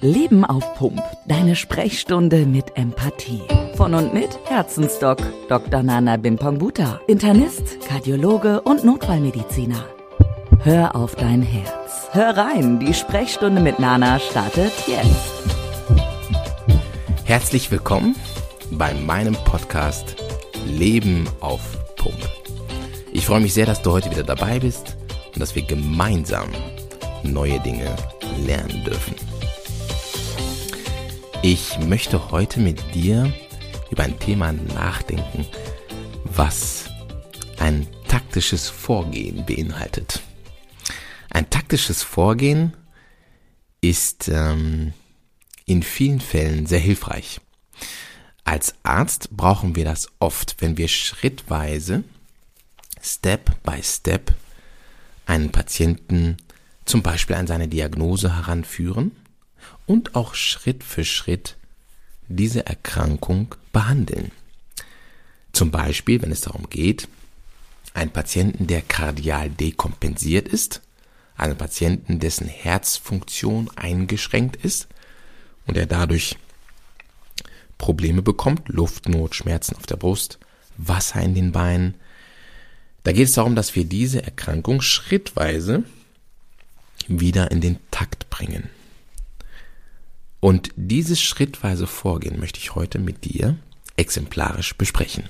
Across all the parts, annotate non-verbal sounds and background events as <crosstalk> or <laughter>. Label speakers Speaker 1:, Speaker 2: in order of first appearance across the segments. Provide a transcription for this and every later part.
Speaker 1: Leben auf Pump. Deine Sprechstunde mit Empathie. Von und mit Herzensdoc Dr. Nana Bimpangbuta. Internist, Kardiologe und Notfallmediziner. Hör auf dein Herz. Hör rein, die Sprechstunde mit Nana startet jetzt.
Speaker 2: Herzlich willkommen bei meinem Podcast Leben auf Pump. Ich freue mich sehr, dass du heute wieder dabei bist und dass wir gemeinsam neue Dinge lernen dürfen. Ich möchte heute mit dir über ein Thema nachdenken, was ein taktisches Vorgehen beinhaltet. Ein taktisches Vorgehen ist ähm, in vielen Fällen sehr hilfreich. Als Arzt brauchen wir das oft, wenn wir schrittweise, Step by Step, einen Patienten zum Beispiel an seine Diagnose heranführen und auch Schritt für Schritt diese Erkrankung behandeln. Zum Beispiel, wenn es darum geht, einen Patienten, der kardial dekompensiert ist, einen Patienten, dessen Herzfunktion eingeschränkt ist und er dadurch Probleme bekommt, Luftnot, Schmerzen auf der Brust, Wasser in den Beinen. Da geht es darum, dass wir diese Erkrankung schrittweise wieder in den Takt bringen. Und dieses schrittweise Vorgehen möchte ich heute mit dir exemplarisch besprechen.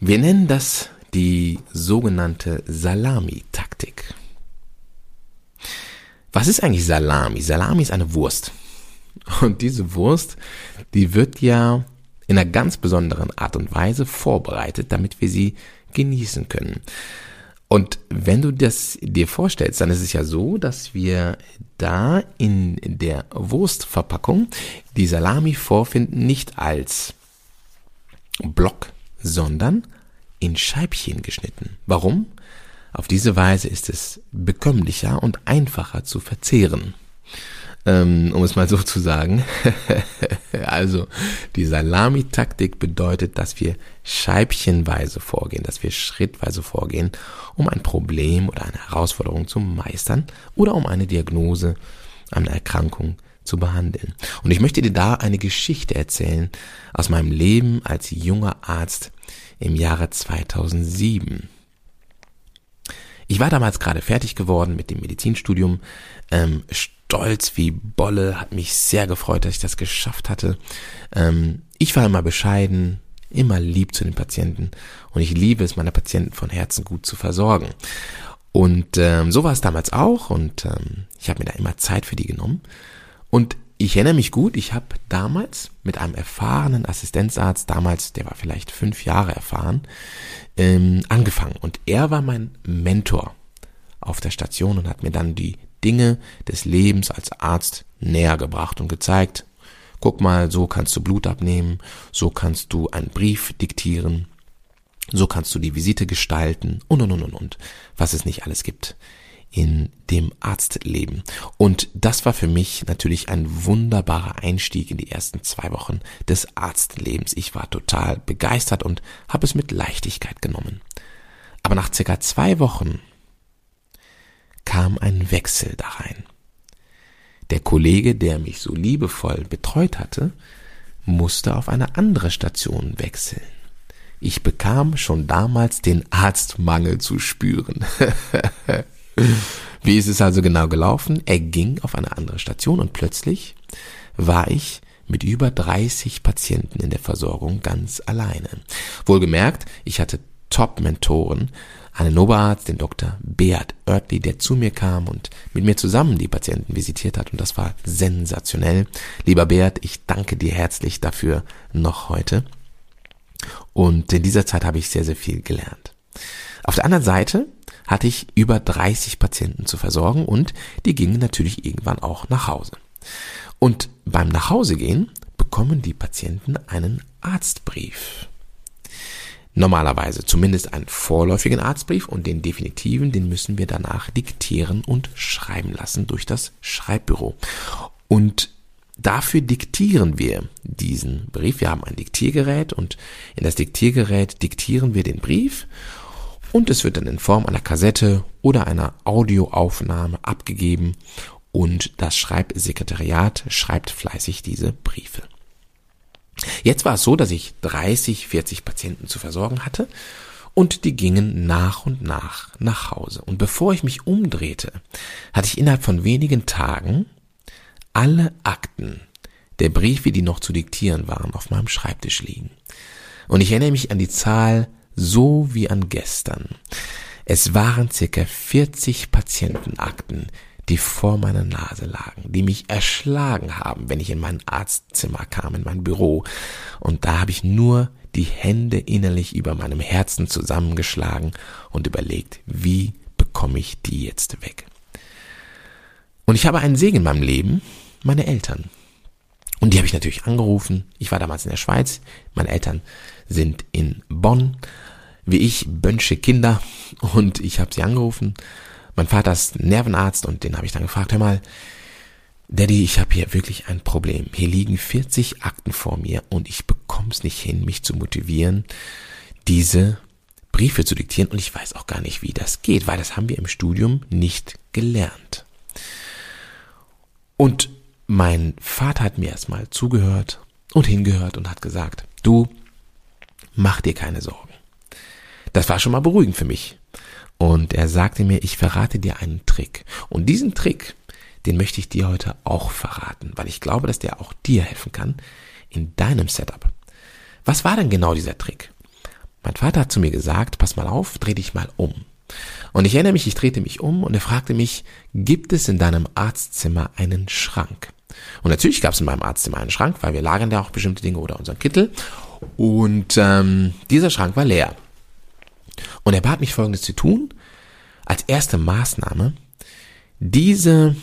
Speaker 2: Wir nennen das die sogenannte Salami-Taktik. Was ist eigentlich Salami? Salami ist eine Wurst. Und diese Wurst, die wird ja in einer ganz besonderen Art und Weise vorbereitet, damit wir sie genießen können. Und wenn du das dir vorstellst, dann ist es ja so, dass wir da in der Wurstverpackung die Salami vorfinden, nicht als Block, sondern in Scheibchen geschnitten. Warum? Auf diese Weise ist es bekömmlicher und einfacher zu verzehren ähm, um es mal so zu sagen. <laughs> also die Salami-Taktik bedeutet, dass wir scheibchenweise vorgehen, dass wir schrittweise vorgehen, um ein Problem oder eine Herausforderung zu meistern oder um eine Diagnose, eine Erkrankung zu behandeln. Und ich möchte dir da eine Geschichte erzählen aus meinem Leben als junger Arzt im Jahre 2007. Ich war damals gerade fertig geworden mit dem Medizinstudium, ähm, stolz wie Bolle, hat mich sehr gefreut, dass ich das geschafft hatte. Ähm, ich war immer bescheiden, immer lieb zu den Patienten und ich liebe es, meine Patienten von Herzen gut zu versorgen. Und ähm, so war es damals auch und ähm, ich habe mir da immer Zeit für die genommen. Und ich erinnere mich gut, ich habe damals mit einem erfahrenen Assistenzarzt, damals, der war vielleicht fünf Jahre erfahren, ähm, angefangen. Und er war mein Mentor auf der Station und hat mir dann die Dinge des Lebens als Arzt näher gebracht und gezeigt, guck mal, so kannst du Blut abnehmen, so kannst du einen Brief diktieren, so kannst du die Visite gestalten und und und und und, was es nicht alles gibt in dem Arztleben. Und das war für mich natürlich ein wunderbarer Einstieg in die ersten zwei Wochen des Arztlebens. Ich war total begeistert und habe es mit Leichtigkeit genommen. Aber nach circa zwei Wochen kam ein Wechsel da rein. Der Kollege, der mich so liebevoll betreut hatte, musste auf eine andere Station wechseln. Ich bekam schon damals den Arztmangel zu spüren. <laughs> Wie ist es also genau gelaufen? Er ging auf eine andere Station und plötzlich war ich mit über 30 Patienten in der Versorgung ganz alleine. Wohlgemerkt, ich hatte Top-Mentoren, einen Oberarzt, den Dr. Beat Oertli, der zu mir kam und mit mir zusammen die Patienten visitiert hat und das war sensationell. Lieber Beat, ich danke dir herzlich dafür noch heute. Und in dieser Zeit habe ich sehr, sehr viel gelernt. Auf der anderen Seite hatte ich über 30 Patienten zu versorgen und die gingen natürlich irgendwann auch nach Hause. Und beim Nachhausegehen bekommen die Patienten einen Arztbrief. Normalerweise zumindest einen vorläufigen Arztbrief und den definitiven, den müssen wir danach diktieren und schreiben lassen durch das Schreibbüro. Und dafür diktieren wir diesen Brief. Wir haben ein Diktiergerät und in das Diktiergerät diktieren wir den Brief und es wird dann in Form einer Kassette oder einer Audioaufnahme abgegeben und das Schreibsekretariat schreibt fleißig diese Briefe. Jetzt war es so, dass ich 30, 40 Patienten zu versorgen hatte und die gingen nach und nach nach Hause. Und bevor ich mich umdrehte, hatte ich innerhalb von wenigen Tagen alle Akten der Briefe, die noch zu diktieren waren, auf meinem Schreibtisch liegen. Und ich erinnere mich an die Zahl so wie an gestern. Es waren circa 40 Patientenakten, die vor meiner Nase lagen, die mich erschlagen haben, wenn ich in mein Arztzimmer kam, in mein Büro. Und da habe ich nur die Hände innerlich über meinem Herzen zusammengeschlagen und überlegt, wie bekomme ich die jetzt weg. Und ich habe einen Segen in meinem Leben, meine Eltern. Und die habe ich natürlich angerufen. Ich war damals in der Schweiz. Meine Eltern sind in Bonn. Wie ich, Bönsche Kinder. Und ich habe sie angerufen mein Vater ist Nervenarzt und den habe ich dann gefragt, hör mal, Daddy, ich habe hier wirklich ein Problem. Hier liegen 40 Akten vor mir und ich bekomme es nicht hin, mich zu motivieren, diese Briefe zu diktieren und ich weiß auch gar nicht, wie das geht, weil das haben wir im Studium nicht gelernt. Und mein Vater hat mir erstmal zugehört und hingehört und hat gesagt, du, mach dir keine Sorgen. Das war schon mal beruhigend für mich. Und er sagte mir, ich verrate dir einen Trick. Und diesen Trick, den möchte ich dir heute auch verraten, weil ich glaube, dass der auch dir helfen kann in deinem Setup. Was war denn genau dieser Trick? Mein Vater hat zu mir gesagt, pass mal auf, dreh dich mal um. Und ich erinnere mich, ich drehte mich um und er fragte mich, gibt es in deinem Arztzimmer einen Schrank? Und natürlich gab es in meinem Arztzimmer einen Schrank, weil wir lagern ja auch bestimmte Dinge oder unseren Kittel. Und ähm, dieser Schrank war leer. Und er bat mich Folgendes zu tun. Als erste Maßnahme, diese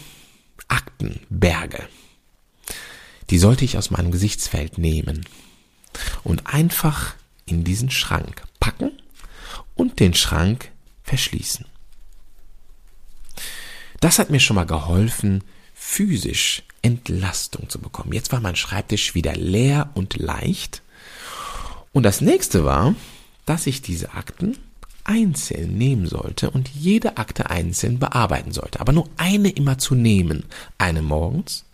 Speaker 2: Aktenberge, die sollte ich aus meinem Gesichtsfeld nehmen und einfach in diesen Schrank packen und den Schrank verschließen. Das hat mir schon mal geholfen, physisch Entlastung zu bekommen. Jetzt war mein Schreibtisch wieder leer und leicht. Und das nächste war, dass ich diese Akten einzeln nehmen sollte und jede Akte einzeln bearbeiten sollte. Aber nur eine immer zu nehmen. Eine morgens,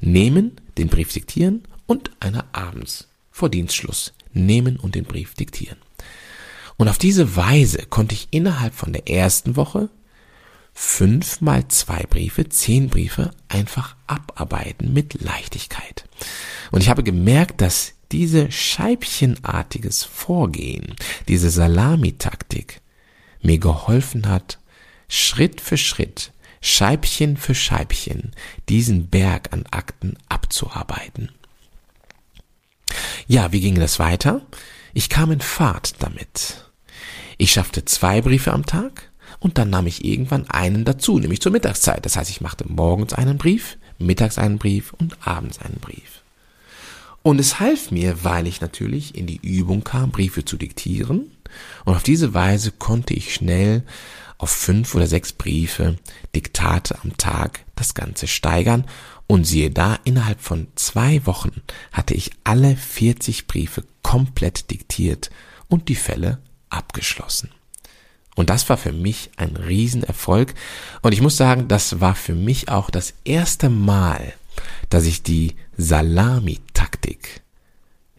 Speaker 2: nehmen, den Brief diktieren und eine abends vor Dienstschluss nehmen und den Brief diktieren. Und auf diese Weise konnte ich innerhalb von der ersten Woche fünf mal zwei Briefe, zehn Briefe einfach abarbeiten mit Leichtigkeit. Und ich habe gemerkt, dass diese scheibchenartiges Vorgehen, diese Salamitaktik mir geholfen hat, Schritt für Schritt, Scheibchen für Scheibchen diesen Berg an Akten abzuarbeiten. Ja, wie ging das weiter? Ich kam in Fahrt damit. Ich schaffte zwei Briefe am Tag und dann nahm ich irgendwann einen dazu, nämlich zur Mittagszeit. Das heißt, ich machte morgens einen Brief, mittags einen Brief und abends einen Brief. Und es half mir, weil ich natürlich in die Übung kam, Briefe zu diktieren. Und auf diese Weise konnte ich schnell auf fünf oder sechs Briefe, Diktate am Tag das Ganze steigern. Und siehe da, innerhalb von zwei Wochen hatte ich alle 40 Briefe komplett diktiert und die Fälle abgeschlossen. Und das war für mich ein Riesenerfolg. Und ich muss sagen, das war für mich auch das erste Mal, dass ich die Salamitaktik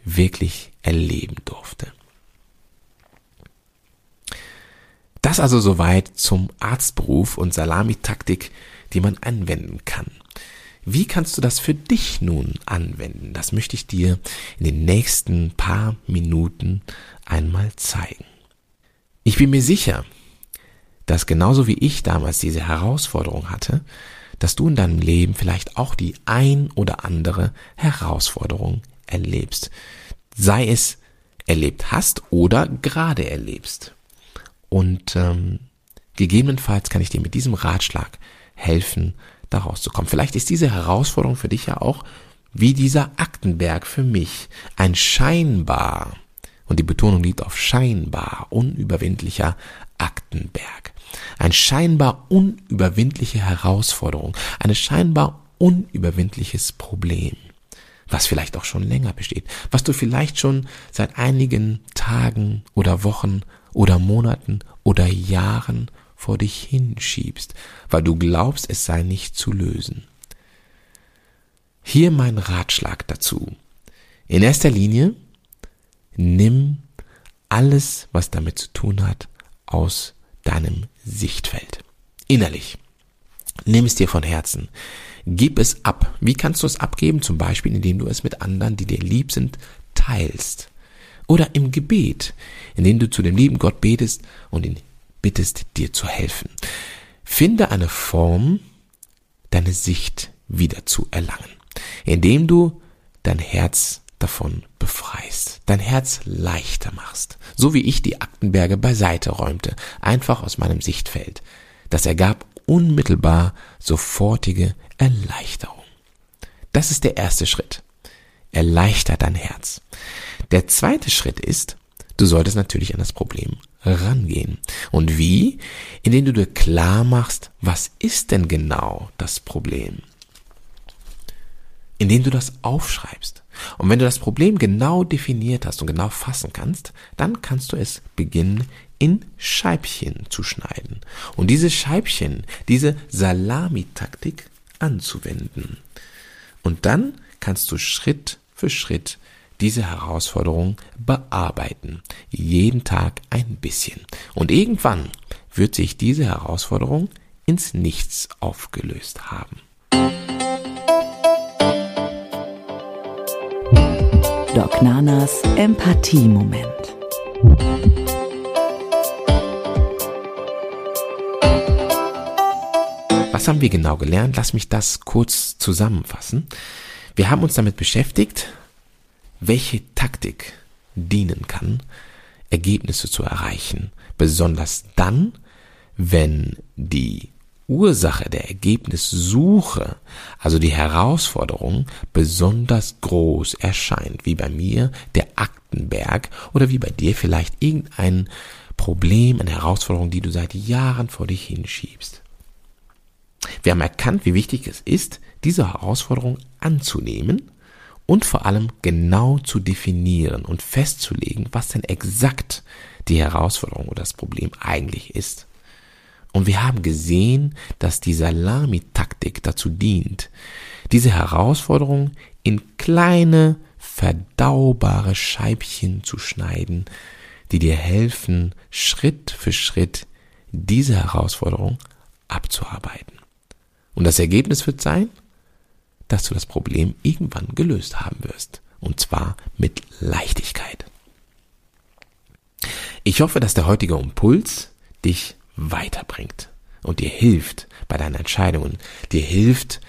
Speaker 2: wirklich erleben durfte. Das also soweit zum Arztberuf und Salamitaktik, die man anwenden kann. Wie kannst du das für dich nun anwenden? Das möchte ich dir in den nächsten paar Minuten einmal zeigen. Ich bin mir sicher, dass genauso wie ich damals diese Herausforderung hatte, dass du in deinem Leben vielleicht auch die ein oder andere Herausforderung erlebst. Sei es erlebt hast oder gerade erlebst. Und ähm, gegebenenfalls kann ich dir mit diesem Ratschlag helfen, da rauszukommen. Vielleicht ist diese Herausforderung für dich ja auch wie dieser Aktenberg für mich ein scheinbar, und die Betonung liegt auf scheinbar, unüberwindlicher Aktenberg. Ein scheinbar unüberwindliche Herausforderung, eine scheinbar unüberwindliches Problem, was vielleicht auch schon länger besteht, was du vielleicht schon seit einigen Tagen oder Wochen oder Monaten oder Jahren vor dich hinschiebst, weil du glaubst, es sei nicht zu lösen. Hier mein Ratschlag dazu. In erster Linie, nimm alles, was damit zu tun hat, aus deinem Sichtfeld. Innerlich. Nimm es dir von Herzen. Gib es ab. Wie kannst du es abgeben? Zum Beispiel, indem du es mit anderen, die dir lieb sind, teilst. Oder im Gebet, indem du zu dem lieben Gott betest und ihn bittest, dir zu helfen. Finde eine Form, deine Sicht wieder zu erlangen, indem du dein Herz davon befreist, dein Herz leichter machst, so wie ich die Aktenberge beiseite räumte, einfach aus meinem Sichtfeld. Das ergab unmittelbar sofortige Erleichterung. Das ist der erste Schritt. Erleichter dein Herz. Der zweite Schritt ist, du solltest natürlich an das Problem rangehen. Und wie? Indem du dir klar machst, was ist denn genau das Problem? Indem du das aufschreibst. Und wenn du das Problem genau definiert hast und genau fassen kannst, dann kannst du es beginnen in Scheibchen zu schneiden. Und diese Scheibchen, diese Salamitaktik anzuwenden. Und dann kannst du Schritt für Schritt diese Herausforderung bearbeiten. Jeden Tag ein bisschen. Und irgendwann wird sich diese Herausforderung ins Nichts aufgelöst haben.
Speaker 1: Doc Nanas Empathie-Moment.
Speaker 2: Was haben wir genau gelernt? Lass mich das kurz zusammenfassen. Wir haben uns damit beschäftigt, welche Taktik dienen kann, Ergebnisse zu erreichen. Besonders dann, wenn die Ursache der Ergebnissuche, also die Herausforderung, besonders groß erscheint, wie bei mir der Aktenberg oder wie bei dir vielleicht irgendein Problem, eine Herausforderung, die du seit Jahren vor dich hinschiebst. Wir haben erkannt, wie wichtig es ist, diese Herausforderung anzunehmen und vor allem genau zu definieren und festzulegen, was denn exakt die Herausforderung oder das Problem eigentlich ist. Und wir haben gesehen, dass die Salami-Taktik dazu dient, diese Herausforderung in kleine, verdaubare Scheibchen zu schneiden, die dir helfen, Schritt für Schritt diese Herausforderung abzuarbeiten. Und das Ergebnis wird sein, dass du das Problem irgendwann gelöst haben wirst. Und zwar mit Leichtigkeit. Ich hoffe, dass der heutige Impuls dich weiterbringt und dir hilft bei deinen Entscheidungen, dir hilft,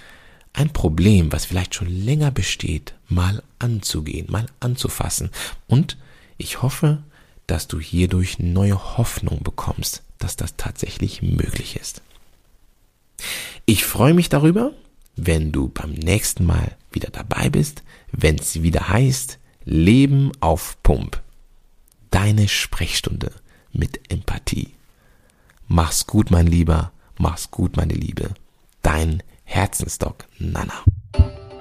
Speaker 2: ein Problem, was vielleicht schon länger besteht, mal anzugehen, mal anzufassen. Und ich hoffe, dass du hierdurch neue Hoffnung bekommst, dass das tatsächlich möglich ist. Ich freue mich darüber, wenn du beim nächsten Mal wieder dabei bist, wenn es wieder heißt Leben auf Pump. Deine Sprechstunde mit Empathie. Mach's gut, mein Lieber. Mach's gut, meine Liebe. Dein Herzensdoc Nana.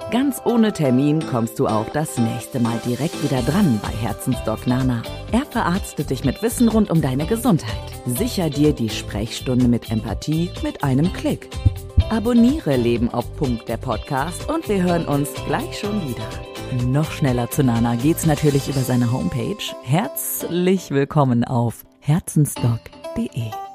Speaker 1: Ganz ohne Termin kommst du auch das nächste Mal direkt wieder dran bei Herzensdoc Nana. Er verarztet dich mit Wissen rund um deine Gesundheit. Sicher dir die Sprechstunde mit Empathie mit einem Klick. Abonniere Leben auf Punkt der Podcast und wir hören uns gleich schon wieder. Noch schneller zu Nana geht's natürlich über seine Homepage. Herzlich willkommen auf herzensdoc.de.